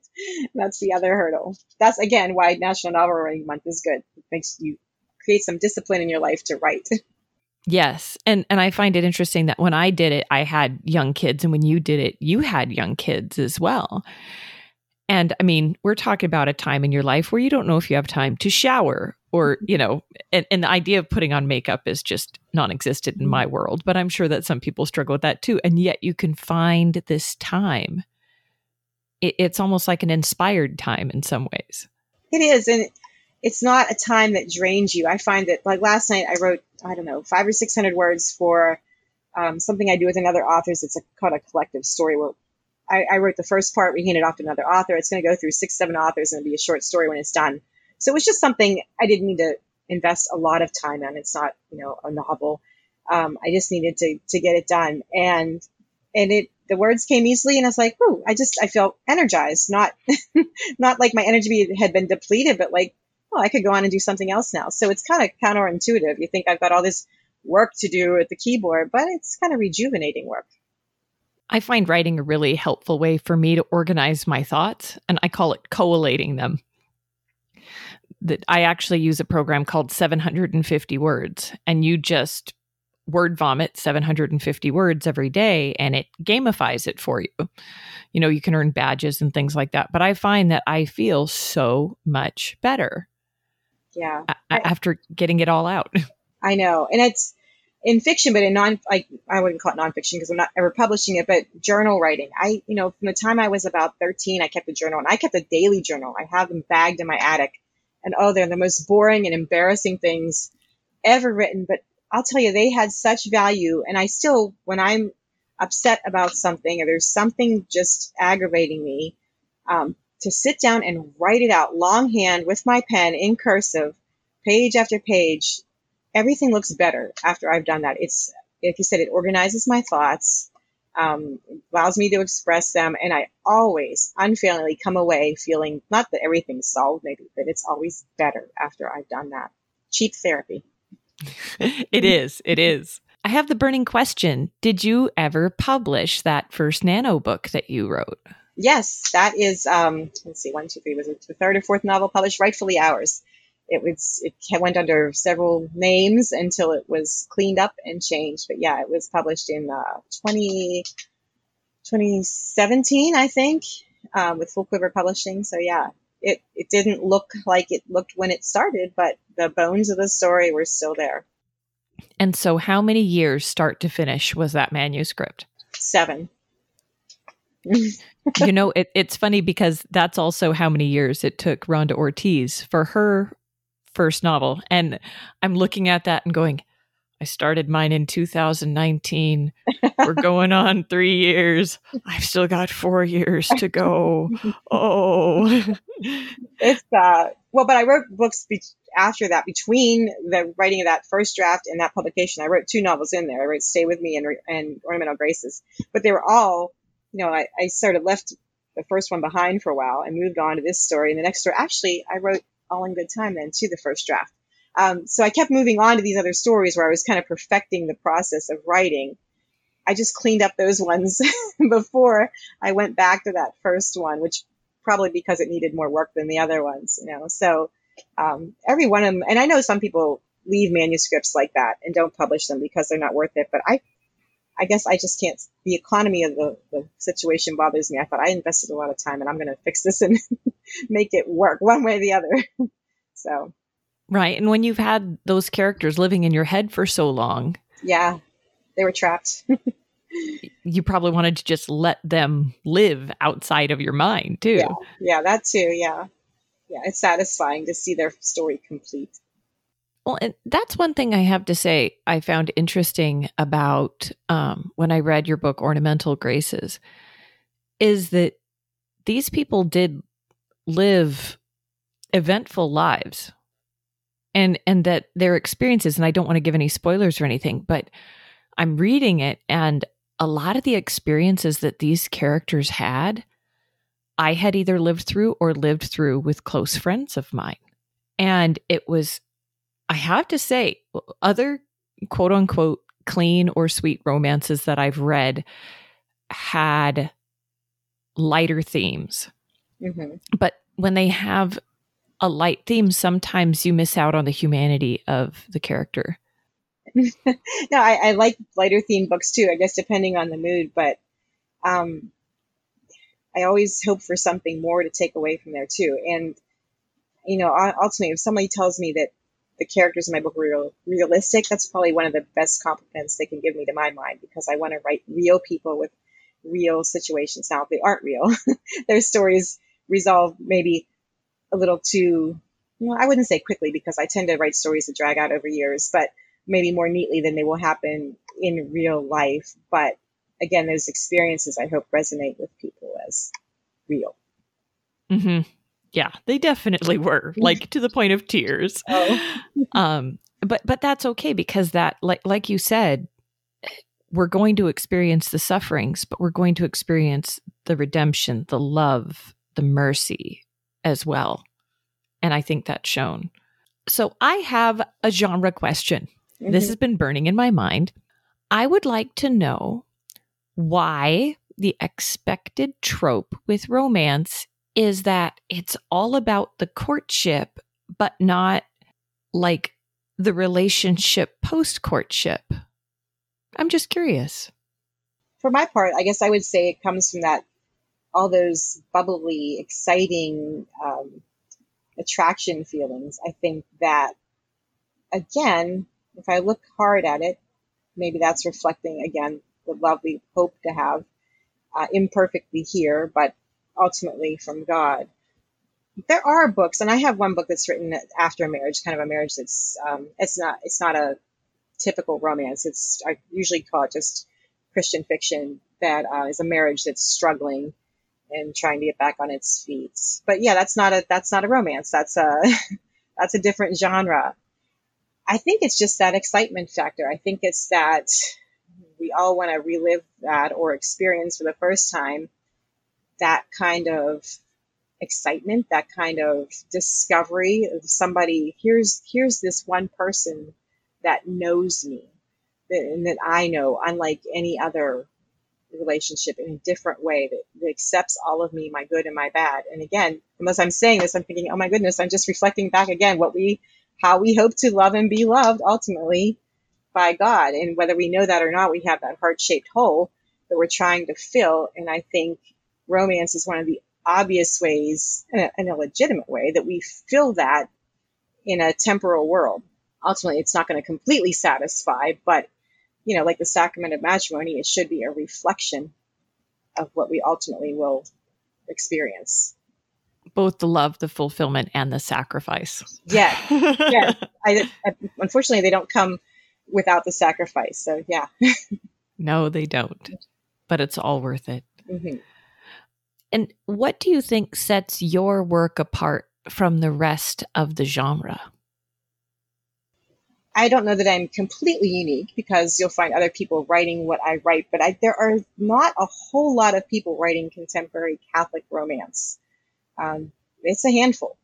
That's the other hurdle. That's again why National Novel Writing Month is good. It makes you create some discipline in your life to write. Yes. And and I find it interesting that when I did it, I had young kids and when you did it, you had young kids as well. And I mean, we're talking about a time in your life where you don't know if you have time to shower or you know and, and, the idea of putting on makeup is just non-existent in my mm-hmm. world but i'm sure that some people struggle with that too and yet you can find this time it, it's almost like an inspired time in some ways it is and it's not a time that drains you i find that like last night i wrote i don't know five or six hundred words for um, something i do with another authors it's a, called a collective story where I, I wrote the first part we handed off to another author it's going to go through six seven authors and it'll be a short story when it's done so it was just something I didn't need to invest a lot of time in. It's not, you know, a novel. Um, I just needed to, to get it done. And, and it, the words came easily and I was like, "Ooh!" I just, I felt energized, not, not like my energy had been depleted, but like, oh, I could go on and do something else now. So it's kind of counterintuitive. You think I've got all this work to do at the keyboard, but it's kind of rejuvenating work. I find writing a really helpful way for me to organize my thoughts, and I call it collating them that I actually use a program called 750 words and you just word vomit 750 words every day and it gamifies it for you. You know, you can earn badges and things like that, but I find that I feel so much better. Yeah. A- after getting it all out. I know. And it's in fiction, but in non, like I wouldn't call it nonfiction because I'm not ever publishing it, but journal writing. I, you know, from the time I was about 13, I kept a journal and I kept a daily journal. I have them bagged in my attic and oh, they're the most boring and embarrassing things ever written. But I'll tell you, they had such value. And I still, when I'm upset about something or there's something just aggravating me, um, to sit down and write it out longhand with my pen in cursive, page after page, everything looks better after I've done that. It's, like you said, it organizes my thoughts um, allows me to express them. And I always unfailingly come away feeling not that everything's solved, maybe, but it's always better after I've done that. Cheap therapy. it is. It is. I have the burning question. Did you ever publish that first nano book that you wrote? Yes, that is, um, let's see, one, two, three, was it the third or fourth novel published? Rightfully Ours it was it went under several names until it was cleaned up and changed. But yeah, it was published in uh, 20, 2017, I think, um, with Full Quiver Publishing. So yeah, it it didn't look like it looked when it started, but the bones of the story were still there. And so, how many years, start to finish, was that manuscript? Seven. You know, it, it's funny because that's also how many years it took Rhonda Ortiz for her first novel. And I'm looking at that and going, I started mine in 2019. We're going on three years. I've still got four years to go. Oh, it's uh well, but I wrote books be- after that. Between the writing of that first draft and that publication, I wrote two novels in there. I wrote "Stay with Me" and, and "Ornamental Graces," but they were all, you know, I, I sort of left the first one behind for a while and moved on to this story. And the next story, actually, I wrote all in good time then to the first draft. Um, so I kept moving on to these other stories where I was kind of perfecting the process of writing. I just cleaned up those ones before I went back to that first one, which probably because it needed more work than the other ones, you know. So um, every one of them, and I know some people leave manuscripts like that and don't publish them because they're not worth it, but I, I guess I just can't. The economy of the, the situation bothers me. I thought I invested a lot of time and I'm going to fix this and make it work one way or the other. so, right. And when you've had those characters living in your head for so long, yeah, they were trapped. you probably wanted to just let them live outside of your mind too. Yeah, yeah, that too. Yeah, yeah, it's satisfying to see their story complete. Well, and that's one thing I have to say I found interesting about um, when I read your book, Ornamental Graces, is that these people did live eventful lives. and and that their experiences and I don't want to give any spoilers or anything, but I'm reading it and a lot of the experiences that these characters had I had either lived through or lived through with close friends of mine. And it was I have to say other quote unquote clean or sweet romances that I've read had lighter themes. Mm-hmm. But when they have a light theme, sometimes you miss out on the humanity of the character. no, I, I, like lighter theme books too, I guess, depending on the mood. But um, I always hope for something more to take away from there too. And, you know, ultimately, if somebody tells me that the characters in my book are real, realistic, that's probably one of the best compliments they can give me to my mind because I want to write real people with real situations. Now, they aren't real, their stories resolve maybe a little too, well, I wouldn't say quickly because I tend to write stories that drag out over years, but maybe more neatly than they will happen in real life. But again, those experiences I hope resonate with people as real. Mm-hmm. Yeah, they definitely were, like to the point of tears. Oh. um, but but that's okay because that, like like you said, we're going to experience the sufferings, but we're going to experience the redemption, the love, the mercy as well. And I think that's shown. So I have a genre question. Mm-hmm. This has been burning in my mind. I would like to know why the expected trope with romance is that it's all about the courtship, but not like the relationship post courtship. I'm just curious. For my part, I guess I would say it comes from that all those bubbly, exciting um, attraction feelings. I think that, again, if I look hard at it, maybe that's reflecting, again, the love we hope to have uh, imperfectly here, but ultimately from God. There are books, and I have one book that's written after a marriage, kind of a marriage that's um, it's not it's not a typical romance. It's I usually call it just Christian fiction that uh, is a marriage that's struggling and trying to get back on its feet. But yeah, that's not a that's not a romance. That's a that's a different genre. I think it's just that excitement factor. I think it's that we all want to relive that or experience for the first time that kind of excitement, that kind of discovery of somebody. Here's here's this one person that knows me and that I know, unlike any other relationship in a different way that, that, accepts all of me, my good and my bad. And again, unless I'm saying this, I'm thinking, oh my goodness, I'm just reflecting back again what we, how we hope to love and be loved ultimately by God. And whether we know that or not, we have that heart shaped hole that we're trying to fill. And I think romance is one of the obvious ways, in a, in a legitimate way, that we fill that in a temporal world. Ultimately, it's not going to completely satisfy, but you know, like the sacrament of matrimony, it should be a reflection of what we ultimately will experience. Both the love, the fulfillment, and the sacrifice. Yeah, yeah. I, I, unfortunately, they don't come without the sacrifice. So, yeah. no, they don't. But it's all worth it. Mm-hmm. And what do you think sets your work apart from the rest of the genre? I don't know that I'm completely unique because you'll find other people writing what I write, but I, there are not a whole lot of people writing contemporary Catholic romance. Um, it's a handful.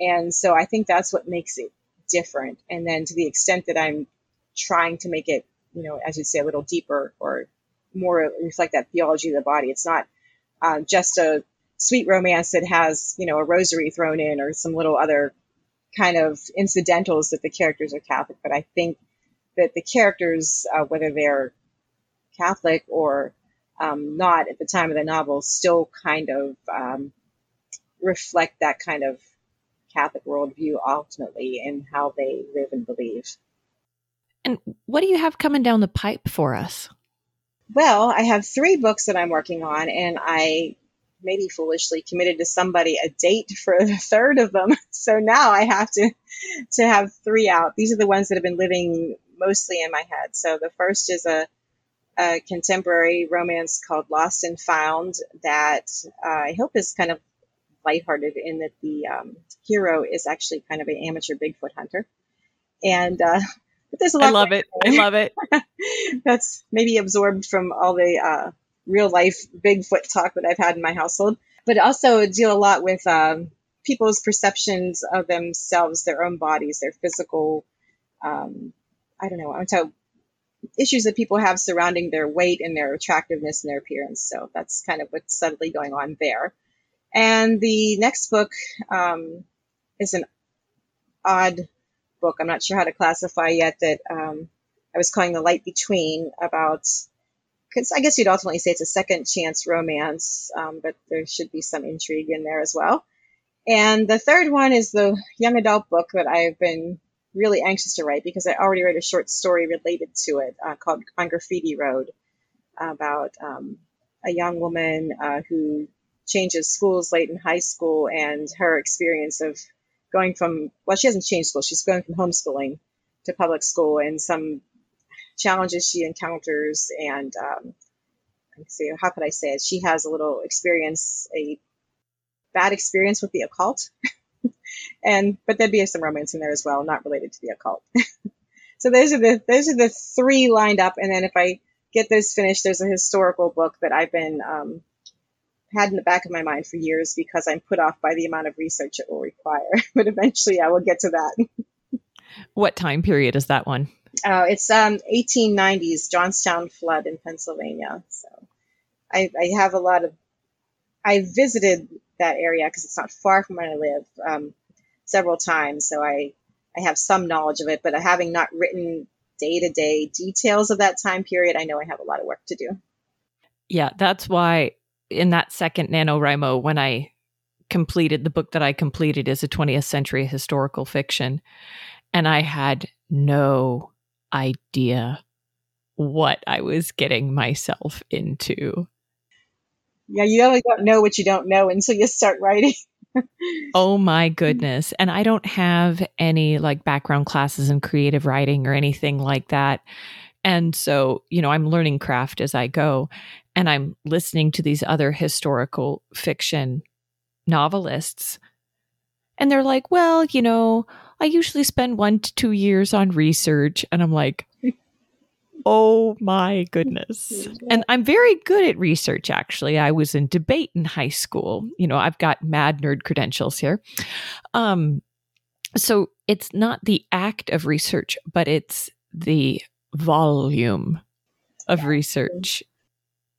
And so I think that's what makes it different. And then to the extent that I'm trying to make it, you know, as you say, a little deeper or more reflect that theology of the body, it's not uh, just a sweet romance that has, you know, a rosary thrown in or some little other kind of incidentals that the characters are Catholic, but I think that the characters, uh, whether they're Catholic or um, not at the time of the novel, still kind of um, reflect that kind of Catholic worldview ultimately in how they live and believe. And what do you have coming down the pipe for us? Well, I have three books that I'm working on, and I maybe foolishly committed to somebody a date for the third of them. So now I have to to have three out. These are the ones that have been living mostly in my head. So the first is a, a contemporary romance called Lost and Found that uh, I hope is kind of lighthearted in that the um, hero is actually kind of an amateur Bigfoot hunter. And uh, but there's a lot. I love it. I love it. That's maybe absorbed from all the uh, real life Bigfoot talk that I've had in my household, but also deal a lot with um, people's perceptions of themselves, their own bodies, their physical. Um, I don't know. I'm talking issues that people have surrounding their weight and their attractiveness and their appearance. So that's kind of what's subtly going on there. And the next book um, is an odd book. I'm not sure how to classify yet. That um, I was calling the light between about. Because I guess you'd ultimately say it's a second chance romance, um, but there should be some intrigue in there as well. And the third one is the young adult book that I've been really anxious to write because I already wrote a short story related to it uh, called On Graffiti Road about um, a young woman uh, who changes schools late in high school and her experience of going from, well, she hasn't changed school, she's going from homeschooling to public school and some challenges she encounters. And um, see, how could I say it? She has a little experience, a bad experience with the occult. and but there'd be some romance in there as well, not related to the occult. so those are the those are the three lined up, and then if I get those finished, there's a historical book that I've been um, had in the back of my mind for years because I'm put off by the amount of research it will require. but eventually, I will get to that. what time period is that one? Uh, it's um, 1890s Johnstown flood in Pennsylvania. So I, I have a lot of. I visited that area because it's not far from where I live um, several times. So I, I have some knowledge of it, but having not written day to day details of that time period, I know I have a lot of work to do. Yeah, that's why in that second NaNoWriMo, when I completed the book that I completed is a 20th century historical fiction, and I had no idea what I was getting myself into. Yeah, you only don't know what you don't know until you start writing. oh my goodness. And I don't have any like background classes in creative writing or anything like that. And so, you know, I'm learning craft as I go and I'm listening to these other historical fiction novelists. And they're like, well, you know, I usually spend one to two years on research. And I'm like, Oh my goodness. And I'm very good at research, actually. I was in debate in high school. You know, I've got mad nerd credentials here. Um, so it's not the act of research, but it's the volume of research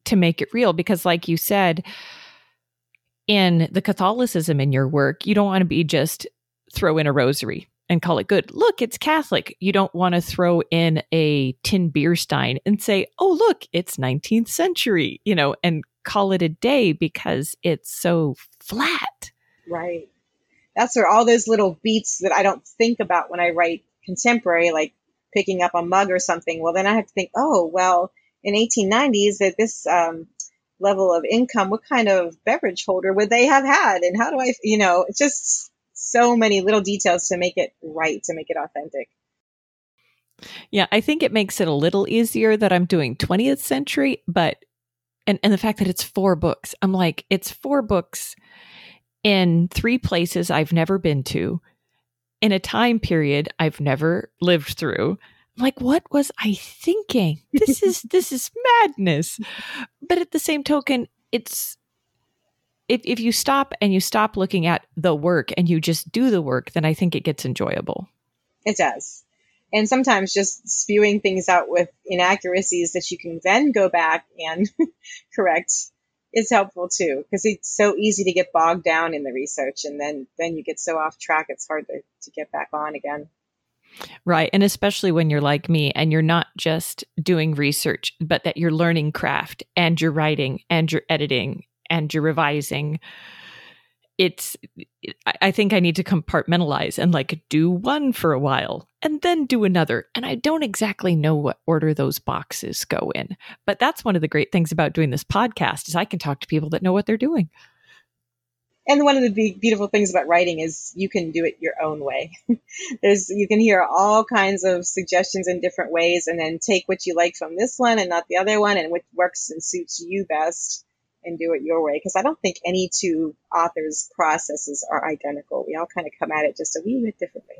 to make it real. Because, like you said, in the Catholicism in your work, you don't want to be just throw in a rosary and call it good. Look, it's Catholic. You don't want to throw in a tin beer stein and say, oh, look, it's 19th century, you know, and call it a day because it's so flat. Right. That's where all those little beats that I don't think about when I write contemporary, like picking up a mug or something. Well, then I have to think, oh, well, in 1890s, at this um, level of income, what kind of beverage holder would they have had? And how do I, you know, it's just so many little details to make it right, to make it authentic. Yeah, I think it makes it a little easier that I'm doing 20th century, but and and the fact that it's four books. I'm like, it's four books in three places I've never been to, in a time period I've never lived through. I'm like, what was I thinking? This is this is madness. But at the same token, it's if, if you stop and you stop looking at the work and you just do the work, then I think it gets enjoyable. It does. And sometimes just spewing things out with inaccuracies that you can then go back and correct is helpful too because it's so easy to get bogged down in the research and then then you get so off track it's hard to, to get back on again. Right and especially when you're like me and you're not just doing research but that you're learning craft and you're writing and you're editing and you're revising it's i think i need to compartmentalize and like do one for a while and then do another. And i don't exactly know what order those boxes go in but that's one of the great things about doing this podcast is i can talk to people that know what they're doing. And one of the beautiful things about writing is you can do it your own way. There's you can hear all kinds of suggestions in different ways and then take what you like from this one and not the other one and what works and suits you best and do it your way because I don't think any two authors' processes are identical. We all kind of come at it just a wee bit differently.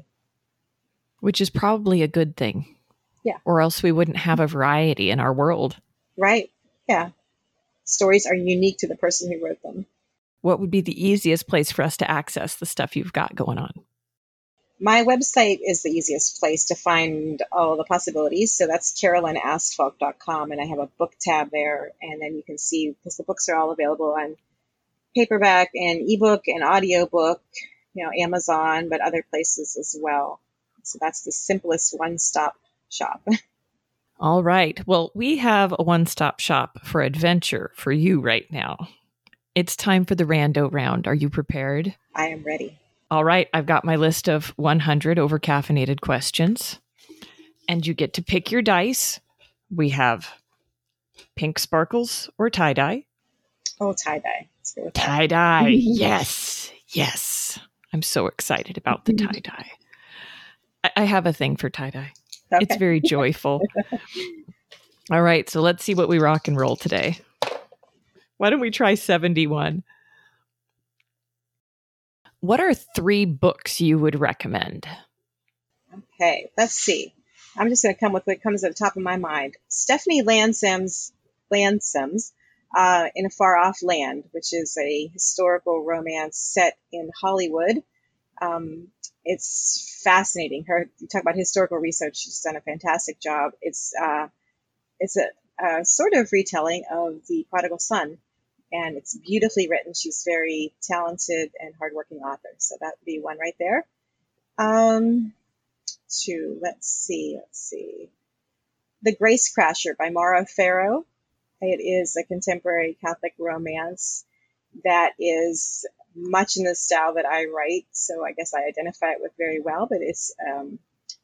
which is probably a good thing. Yeah. Or else we wouldn't have a variety in our world. Right. Yeah. Stories are unique to the person who wrote them. What would be the easiest place for us to access the stuff you've got going on? My website is the easiest place to find all the possibilities. So that's carolynastfalk.com, and I have a book tab there, and then you can see because the books are all available on paperback and ebook and audiobook, you know, Amazon, but other places as well. So that's the simplest one-stop shop. All right. Well, we have a one stop shop for adventure for you right now. It's time for the rando round. Are you prepared? I am ready. All right. I've got my list of 100 over caffeinated questions, and you get to pick your dice. We have pink sparkles or tie dye. Oh, tie dye. Tie dye. yes. Yes. I'm so excited about the tie dye. I, I have a thing for tie dye. Okay. It's very joyful. All right, so let's see what we rock and roll today. Why don't we try 71? What are three books you would recommend? Okay, let's see. I'm just going to come with what comes at the top of my mind. Stephanie Landsem's Landsem's uh, In a Far Off Land, which is a historical romance set in Hollywood. Um, it's fascinating. Her you talk about historical research. She's done a fantastic job. It's uh, it's a, a sort of retelling of the prodigal son, and it's beautifully written. She's very talented and hardworking author. So that would be one right there. Um, two. Let's see. Let's see. The Grace Crasher by Mara Faro. It is a contemporary Catholic romance that is much in the style that I write, so I guess I identify it with very well. But it's um,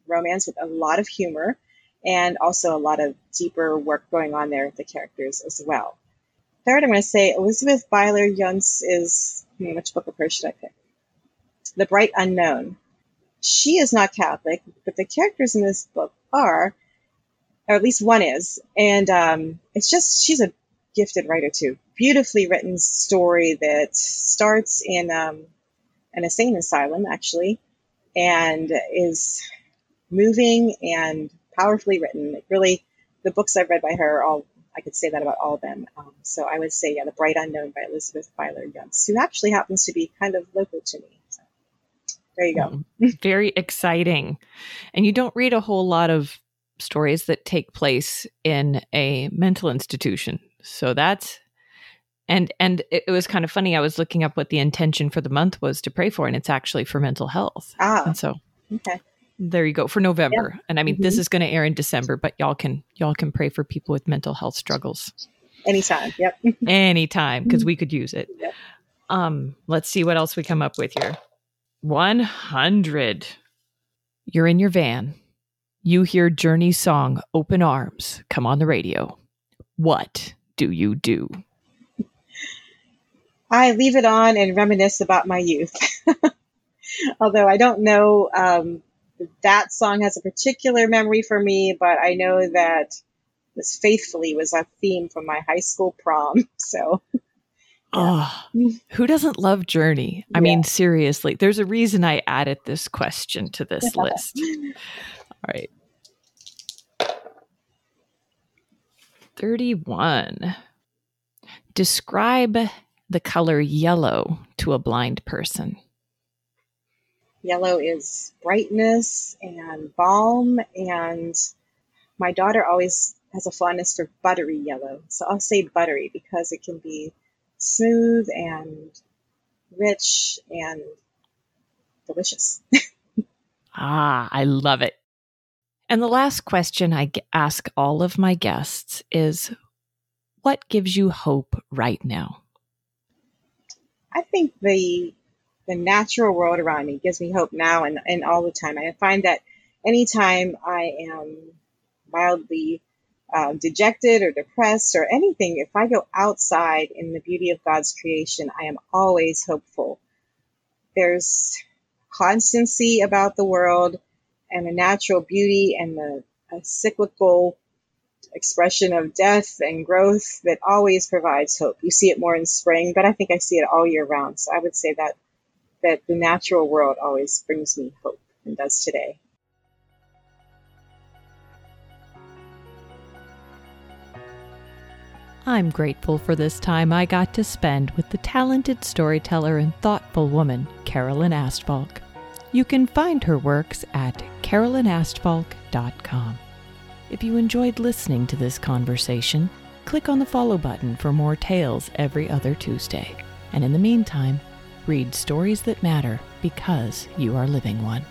romance with a lot of humor and also a lot of deeper work going on there with the characters as well. Third, I'm going to say Elizabeth Byler Younts is hmm, which book of her should I pick? The Bright Unknown. She is not Catholic, but the characters in this book are, or at least one is, and um, it's just she's a gifted writer too. Beautifully written story that starts in um, an insane asylum, actually, and is moving and powerfully written. really, the books I've read by her, are all I could say that about all of them. Um, so I would say, yeah, The Bright Unknown by Elizabeth Byler Younts, who actually happens to be kind of local to me. So there you go. Very exciting. And you don't read a whole lot of stories that take place in a mental institution. So that's and and it, it, was kind of funny. I was looking up what the intention for the month was to pray for, and it's actually for mental health. Ah, and so okay, there you go for November. And I mean, mm-hmm. this is going to air in December, but y'all can y'all can pray for people with mental health struggles anytime. Yep, anytime because we could use it. Yep. Um, let's see what else we come up with here. One hundred. You're in your van. You hear Journey's song "Open Arms" come on the radio. What do you do? I leave it on and reminisce about my youth. Although I don't know um, that song has a particular memory for me, but I know that this faithfully was a theme from my high school prom. So. Oh, who doesn't love Journey? I yeah. mean, seriously, there's a reason I added this question to this list. All right. 31. Describe the color yellow to a blind person. Yellow is brightness and balm, and my daughter always has a fondness for buttery yellow. So I'll say buttery because it can be smooth and rich and delicious. ah, I love it. And the last question I ask all of my guests is what gives you hope right now? I think the the natural world around me gives me hope now and, and all the time. I find that anytime I am mildly uh, dejected or depressed or anything, if I go outside in the beauty of God's creation, I am always hopeful. There's constancy about the world and a natural beauty and the cyclical expression of death and growth that always provides hope. You see it more in spring, but I think I see it all year round. So I would say that that the natural world always brings me hope and does today. I'm grateful for this time I got to spend with the talented storyteller and thoughtful woman, Carolyn Astfalk. You can find her works at CarolynAstfalk.com. If you enjoyed listening to this conversation, click on the follow button for more tales every other Tuesday. And in the meantime, read stories that matter because you are living one.